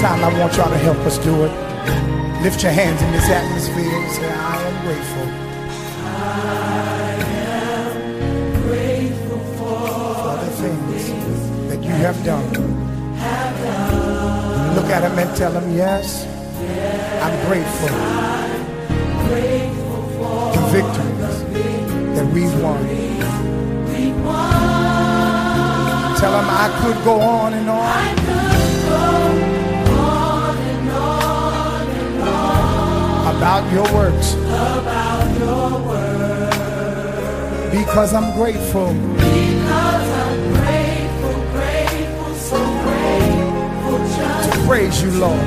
Time I want y'all to help us do it. Lift your hands in this atmosphere and say, I am grateful. For the things that you have done. Look at him and tell him, yes, I'm grateful. I'm Grateful for the victories that we've won. Tell him I could go on and on. About your works. Because I'm grateful. To praise you, Lord.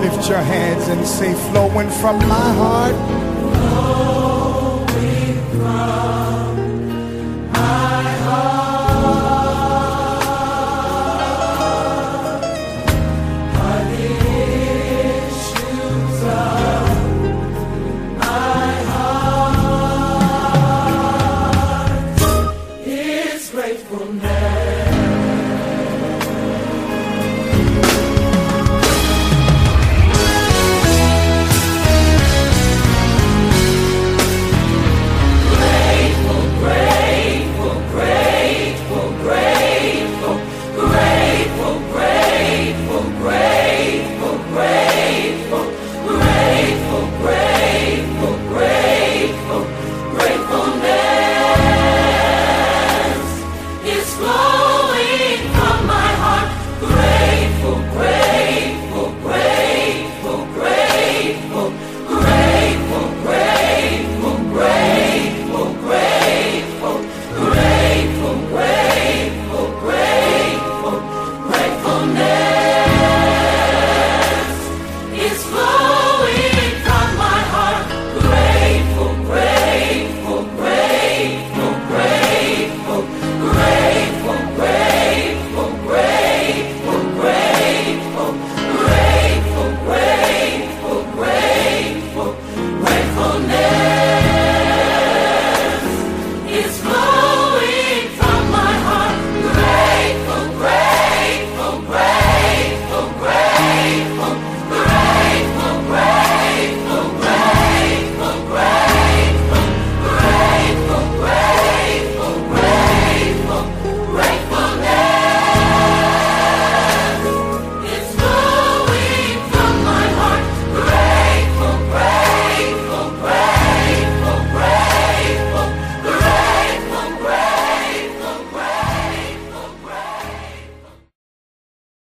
Lift your hands and say, flowing from my heart.